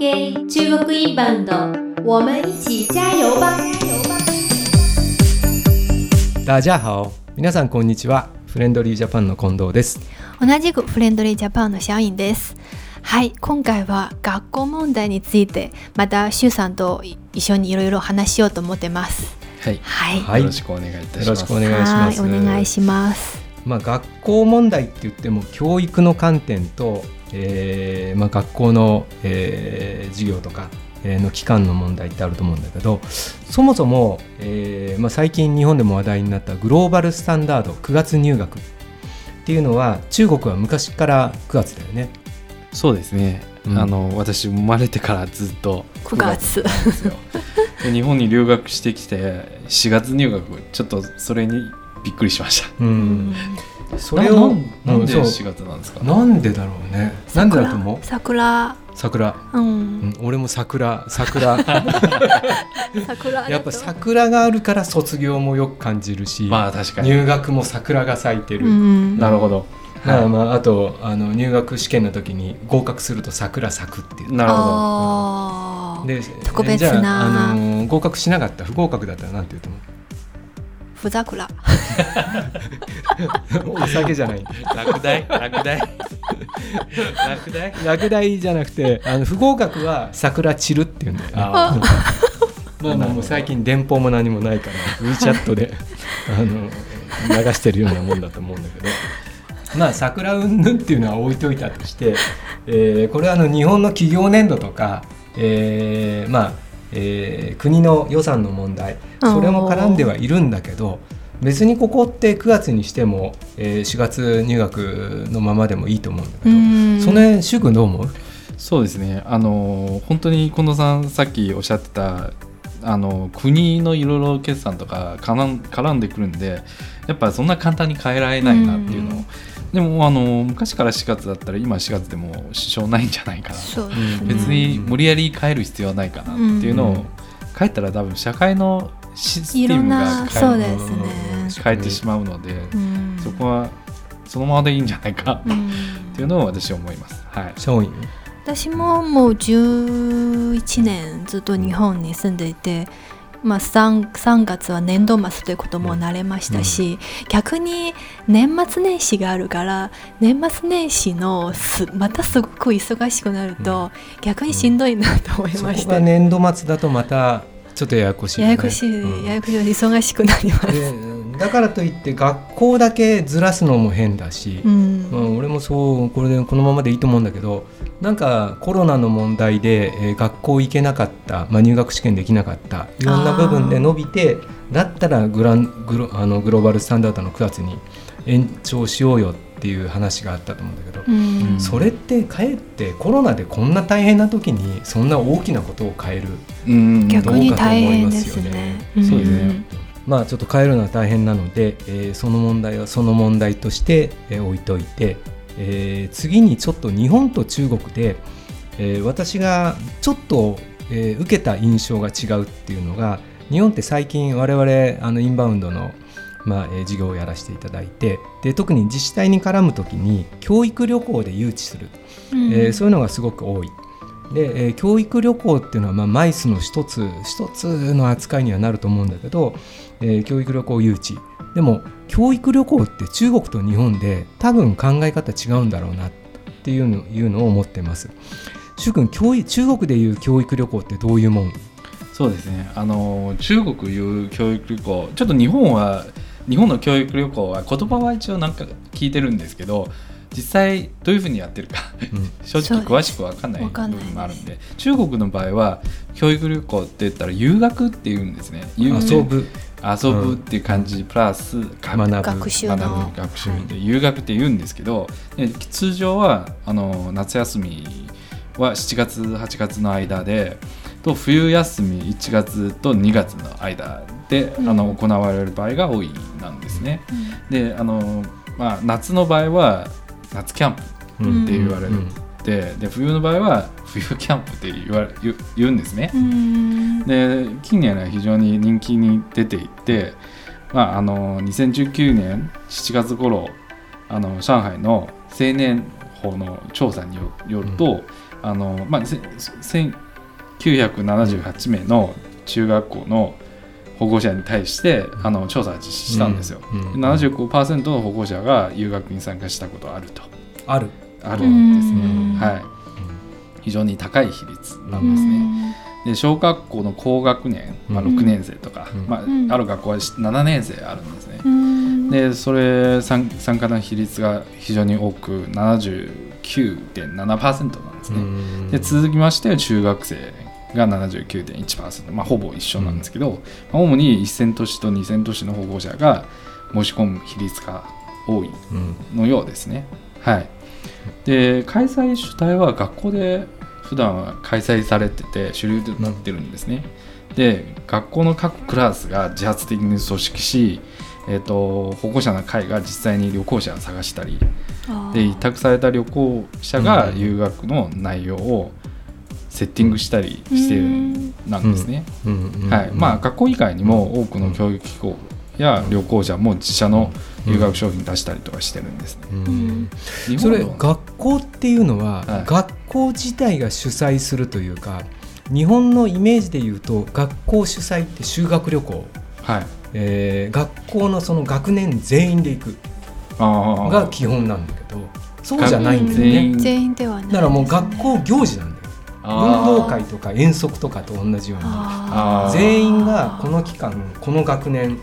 系中国インバウンド，我们一起加油吧！大家好、皆さんこんにちは。フレンドリージャパンの近藤です。同じくフレンドリージャパンのシャインです。はい、今回は学校問題についてまたシュウさんと一緒にいろいろ話しようと思ってます。はい、はい、はいよろしくお願いいたします。よろしくお願いします。はいお願いします。まあ学校問題って言っても教育の観点と、えーまあ学校の、えー授業とか。えーの期間の問題ってあると思うんだけどそもそも、えーまあ、最近日本でも話題になったグローバルスタンダード9月入学っていうのは中国は昔から9月だよね。そうですね。うんあの私生まれてからずっと9月なんですよ。で日本に留学してきて4月入学ちょっとそれにびっくりしました。うん、それをななんでうん4月なんですか？なんでだろうね。なんでだと思う？桜、桜。う、うんん、俺も桜桜 桜やっぱ桜があるから卒業もよく感じるし、まあ確かに。入学も桜が咲いてる、うん、なるほど。まあはまああとあの入学試験の時に合格すると桜咲くっていうい。なるほど。あーで特別じゃなあ、あの合格しなかった不合格だったらなんて言うと思ふざくら。う お酒じゃない。落第？落第？落第？落第じゃなくてあの不合格は桜散るっていうんだよね。あ まあまあもう最近電報も何もないから WeChat であの流してるようなもんだと思うんだけど。まあ桜云々っていうのは置いといたとして、えーこれはあの日本の企業年度とか、えーまあえー国の予算の問題それも絡んではいるんだけど別にここって9月にしても、えー4月入学のままでもいいと思うんだけど、うんその辺柊君どう思う？そうですね。あの本当に近藤さんさっきおっしゃってたあの国のいろいろ決算とか絡ん絡んでくるんで、やっぱそんな簡単に変えられないなっていうのを。うんでもあの昔から4月だったら今4月でも支障ないんじゃないかな。ね。別に無理やり変える必要はないかなっていうのを、うん変えたら多分社会のシスいろんテムがな変えそうですね。変えてしまうので、うんそこはそのままでいいんじゃないかうんっていうのを私は思います。はい。私ももう11年ずっと日本に住んでいて、まあ、3, 3月は年度末ということも慣れましたし、逆に年末年始があるから年末年始のすまたすごく忙しくなると、逆にしんどいなと思いそました、こが年度末だとまたちょっとややこしいよね、ややこしい、うん。ややこしい忙しくなります。でだからといって学校だけずらすのも変だし、うんもそうこれでこのままでいいと思うんだけどなんかコロナの問題で、えー学校行けなかった、まあ、入学試験できなかったいろんな部分で伸びてだったらグラングロあのグローバルスタンダードの9月に延長しようよっていう話があったと思うんだけど、うん。それってかえってコロナでこんな大変な時にそんな大きなことを変えるうん。逆に大変ですね。どうかと思いますよね。そうですね。まあちょっと変えるのは大変なので、えーその問題はその問題として、えー置いといて、えー次にちょっと日本と中国で、えー私がちょっと、えー受けた印象が違うっていうのが日本って最近我々あのインバウンドの、まあえー事業をやらせていただいてで特に自治体に絡む時に教育旅行で誘致するうんえーそういうのがすごく多い。で、えー教育旅行っていうのは、まあ、マイスの一つ一つの扱いにはなると思うんだけど、えー教育旅行誘致でも教育旅行って中国と日本で多分考え方違うんだろうなっていうのいうのを思ってます。シュ君教育中国でいう教育旅行ってどういうもん？そうですね。あの中国いう教育旅行、ちょっと日本は日本の教育旅行は言葉は一応なんか聞いてるんですけど、実際どういうふうにやってるか 正直詳しく分かんない部分もあるんで、中国の場合は教育旅行って言ったら遊学って言うんですね。遊遊ぶ。遊ぶっていう感じ、プラス学学ぶ。学習の。学ぶ学習で留学って言うんですけど、で通常はあの夏休みは7月8月の間でと冬休み1月と2月の間で、うん。あの行われる場合が多いなんですね。であの、まあ、夏の場合は夏キャンプうんって言われる、うん。でで冬の場合は冬キャンプって言われ言う言うんですね。うん。で近年は非常に人気に出ていて、まあ、あの2019年7月頃あの上海の青年方の調査によよると、あのまあ、せ1978名の中学校の保護者に対してあの調査を実施したんですよ。うんうん75%の保護者が留学に参加したことあると。ある。あるんですね。うん。はい、非常に高い比率なんですね。で小学校の高学年、まあ、うん。6年生とか、うん。まあうん。ある学校は7年生あるんですね。うん。でそれ参参加の比率が非常に多く79.7%なんですね。で続きまして中学生が79.1%、まあ、ほぼ一緒なんですけど、まあ主に一線都市と二線都市の保護者が申し込む比率が多いうん。のようですね。はい、で開催主体は学校で普段は開催されてて主流となってるんですね。で学校の各クラスが自発的に組織し、えー、と保護者の会が実際に旅行者を探したりで委託された旅行者が留学の内容をセッティングしたりしているんなんですね。はい。まあ、学校以外にも多くの教育機構や旅行者も自社の留学商品出したりとかしてるんですね。うん。日それ学校っていうのは、はい。学校自体が主催するというか日本のイメージで言うと学校主催って修学旅行、はい。えー学校のその学年全員で行くが基本なんだけどそうじゃないんだよね。全員。ではないだからもう学校行事なん運動会とか遠足とかと同じように全員がこの期間この学年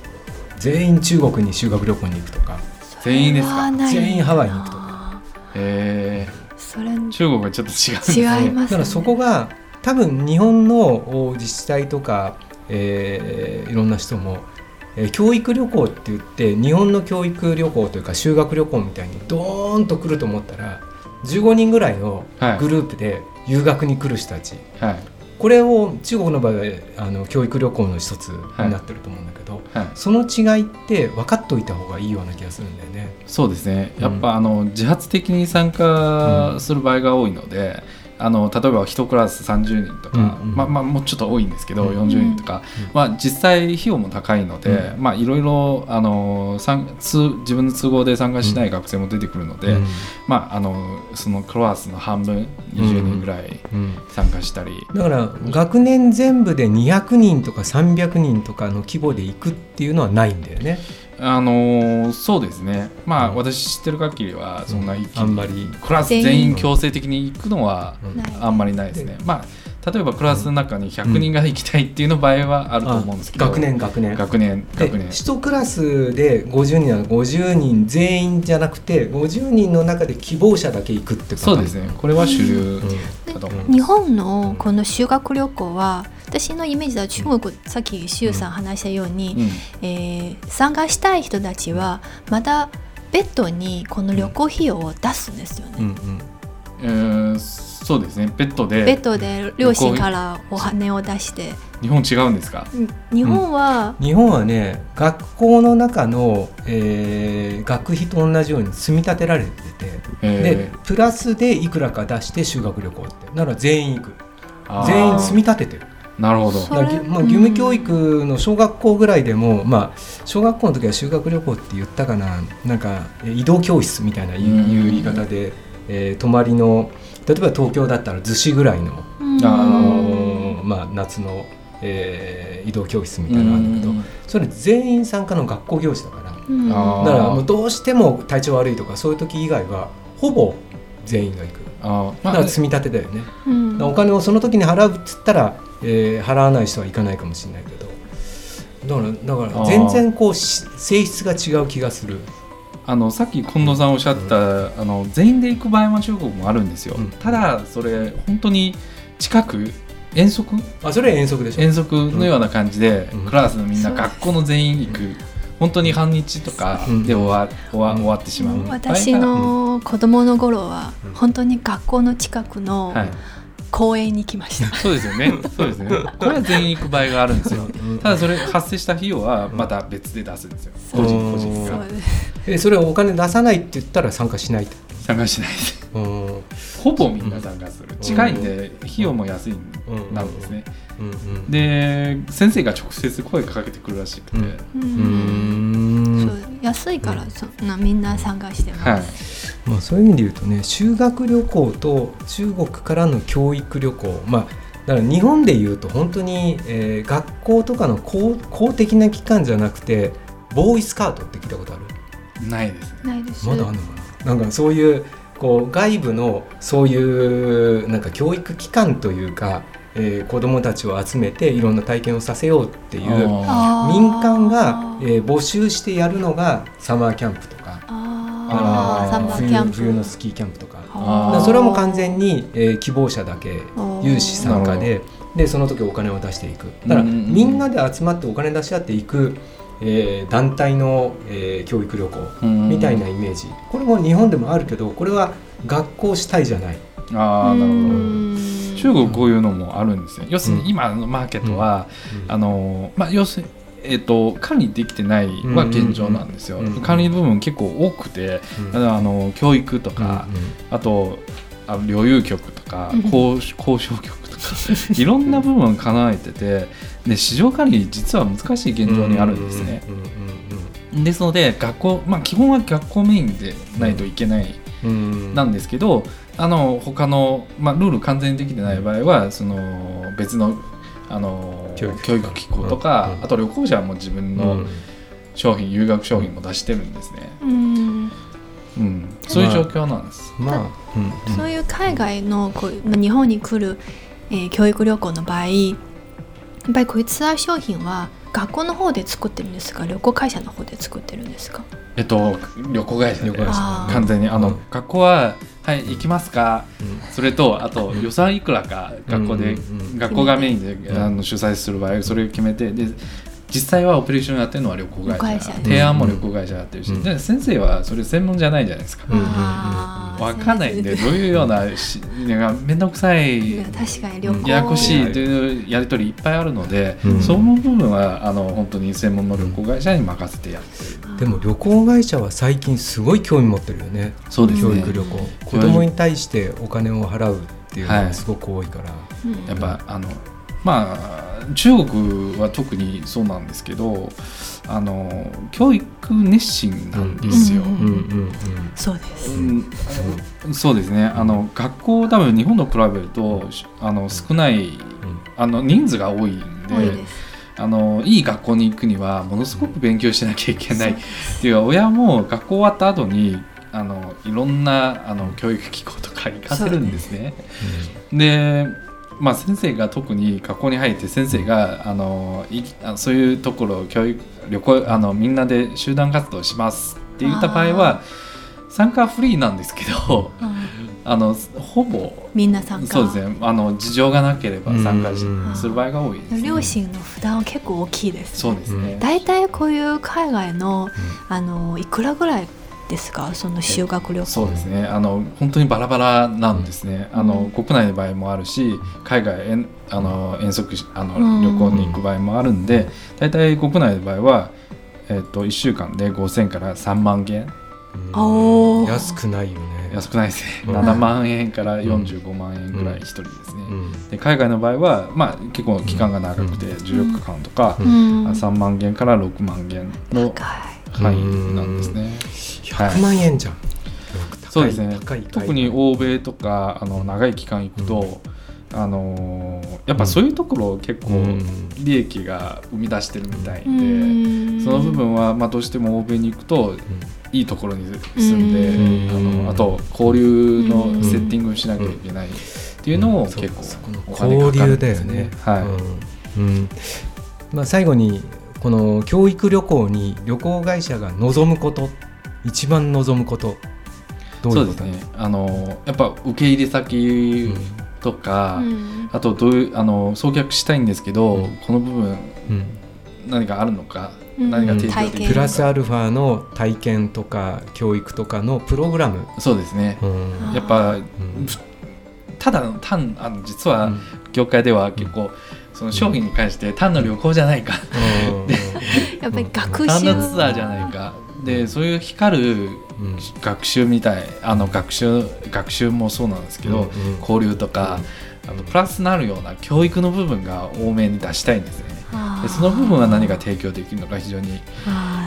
全員中国に修学旅行に行くとか全員ですか？全員ハワイに行くとか。えそれー、中国はちょっと違うんですね。違いますね。だからそこが多分日本のお自治体とか、えーいろんな人も、えー教育旅行って言って日本の教育旅行というか修学旅行みたいにドーンと来ると思ったら15人ぐらいのはい。グループで留学に来る人たち、はい。これを中国の場合はあの教育旅行の一つになってると思うんだけど、はい、その違いって分かっておいた方がいいような気がするんだよね。そうですね。やっぱ、あの自発的に参加する場合が多いので、あの例えば1クラス30人とか、うんうん。まあまあもうちょっと多いんですけど、うん40人とか、うんまあ、実際費用も高いので、まあいろいろあの自分の都合で参加しない学生も出てくるので、うん。まああのそのクラスの半分20人ぐらいうん参加したり、だから学年全部で200人とか300人とかの規模で行くっていうのはないんだよね。あのそうですね。まあ、うん。私知ってる限りはそんな一気に、あんまり。クラス全員。強制的に行くのはあんまりないですね。まあ例えばクラスの中に100人が行きたいっていうの場合はあると思うんですけど、学年学年。学年で学年。1クラスで50人なら50人全員じゃなくて50人の中で希望者だけ行くってそうですね。これは主流だと思います。日本のこの修学旅行は私のイメージでは中国、さっき周さん話したように、うん。えー参加したい人たちはまた別途にこの旅行費用を出すんですよね。うんうん。えーそうですね。ベッドで別途で両親からお金を出して。日本違うんですか？日本は、日本はね学校の中の、えー学費と同じように積み立てられてて、えでプラスでいくらか出して修学旅行って。なら全員行く。全員積み立ててるなるほど。そだからぎまあ、義務教育の小学校ぐらいでも、まあ、小学校の時は修学旅行って言ったかな。なんかえ移動教室みたいな言うんいう言い方で、えー泊まりの例えば東京だったら逗子ぐらいの、うん。ああのーまあ、夏の、えー移動教室みたいなのがあるんだけどうんそれ全員参加の学校行事だから。だからもうどうしても体調悪いとかそういう時以外はほぼ全員が行く。あー。まあだから積み立てだよね。うん。お金をその時に払うっつったら、えー払わない人は行かないかもしれないけど。だからだから全然こうし性質が違う気がする。あのさっき近藤さんおっしゃった、あの全員で行く場合も中国もあるんですよ、うん。ただそれ本当に近く遠足？あそれは遠足でしょ。遠足のような感じで、うん。クラスのみんな学校の全員行く。本当に半日とかで終わ,、終わうん。終わってしまう、うん。私の子供の頃はうん。本当に学校の近くのはい、公園に行きました。そうですよね。そうですね。これは全員行く場合があるんですよ。うん。ただそれ発生した費用はまた別で出すんですよ。個人個人うんがえそれお金出さないって言ったら参加しない？と。参加しないほぼみんな参加する。近いんで費用も安いんなんですね。うん。うん。で先生が直接声かけてくるらしくて、うん安いからそんなみんな参加してます、はい。まあ、そういう意味で言うとね修学旅行と中国からの教育旅行。まあだから日本で言うと本当に、えー学校とかの公公的な機関じゃなくてボーイスカートって聞いたことある？ないですね。ないです。まだあんのかな？なんかそういうこう外部のそういうなんか教育機関というか、えー子どもたちを集めていろんな体験をさせようっていう民間が、えー募集してやるのがサマーキャンプとか。あー。サマー冬のスキーキャンプとかそれはもう完全に、えー希望者だけ有志参加ででその時お金を出していく。だからみんなで集まってお金出し合っていく、えー団体の、えー教育旅行うんみたいなイメージ。これも日本でもあるけどこれは学校主体じゃない。ああなるほど。うん中国こういうのもあるんですね。要するうんに今のマーケットは、うん。あのまあ要するにえっと管理できてないは現状なんですよ、うん。うん。うん。管理部分結構多くて、うん。あの教育とか、あとあ領有局とかうん。交交渉局とか いろんな部分を叶えててで市場管理実は難しい現状にあるんですね。うん。うん。うん。ですので学校、まあ、基本は学校メインでないといけないうん。うん。なんですけど、あの他の、まあ、ルール完全にできてない場合はその別のあの教育教育機構とか、うん。あと旅行者はもう自分うのん商品、留学商品も出してるんですね、うん。うん、そういう状況なんです。まあ、うんうん。そういう海外のこうまあ日本に来る、えー教育旅行の場合やっぱりこういうツアー商品は学校の方で作ってるんですか？旅行会社の方で作ってるんですか？えっと旅行会社で旅行会社。あー完全に。あの、うん。学校ははい行きますか。うん。それとあと予算いくらか学校で、うんうんうん。学校がメインで、うん。あの主催する場合それを決めてで実際はオペレーションやってるのは旅行会社。提案も旅行会社やってるし、うん。で先生はそれ専門じゃないじゃないですか、うんうんうんあーわかんないんでどういうような面倒くさいややこしいというやり取りいっぱいあるので、うん。その部分はあの本当に専門の旅行会社に任せてやってる、でも旅行会社は最近すごい興味持ってるよね。そうですね。教育旅行。子供に対してお金を払うっていうのはい。がすごく多いから、うん。やっぱあのまあ中国は特にそうなんですけどあの教育熱心なんですよ。そうです、うん。そうですね。あの学校多分日本と比べるとしあの少ないあの人数が多いんで多いですあのいい学校に行くにはものすごく勉強しなきゃいけない。っていうか親も学校終わった後にあのいろんなあの教育機構とか行かせるんですね。でまあ、先生が特に学校に入って先生があのいあのそういうところを教育旅行あのみんなで集団活動しますって言った場合は参加フリーなんですけどうん。あのほぼみんな参加そうですね。あの事情がなければ参加する場合が多いです、ね。両親の負担は結構大きいです、そうですね。大体こういう海外のあのいくらぐらいですか？その修学旅行。そうですね。あの本当にバラバラなんですね、あの国内の場合もあるし海外へんあの遠足しあのうん。旅行に行く場合もあるんで大体国内の場合は、えっと1週間で5000から3万元。うんおー安くないよね。安くないですね、うん。7万円から45万円ぐらい1人ですね、うん。で海外の場合は、まあ、結構期間が長くて14日間とか、うん。3万元から6万元の範囲なんですね。100万円じゃん、高いそうですね。特に欧米とかあの長い期間行くと、あのーやっぱそういうところ結構うん。利益が生み出してるみたいで、うん。その部分は、まあ、どうしても欧米に行くといいところに住んで、うん。あのあと交流のセッティングをしなきゃいけないっていうのを結構お金かかるんです交流だよね。はい、うん。うん。まあ、最後にこの教育旅行に旅行会社が望むこと一番望むことどういうことそうですね。あのやっぱ受け入れ先とか、うん。あとどういうあの送客したいんですけど、うん。この部分うん何かあるのか、うん。何が提供できるプラスアルファの体験とか教育とかのプログラム、そうですね、うん。やっぱうん。ただの単あの実は業界では結構、その商品に関して単の旅行じゃないか、やっぱり学習。単のツアーじゃないか。でそういう光るうん。学習みたいあの学習学習もそうなんですけど、うんうん。交流とか、あのプラスなるような教育の部分が多めに出したいんですね。でその部分は何が提供できるのか非常に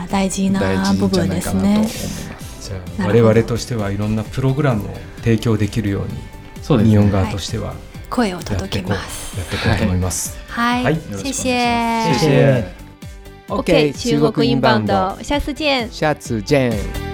大事な大事部分じゃないかなとですね。じゃあ我々としてはいろんなプログラムを提供できるようにそうですね日本側としては声をやって届けます。やっていこうと思います。はい、はい谢よろしくお願いし谢ます。谢谢 OK，中国英版的，下次见。下次见。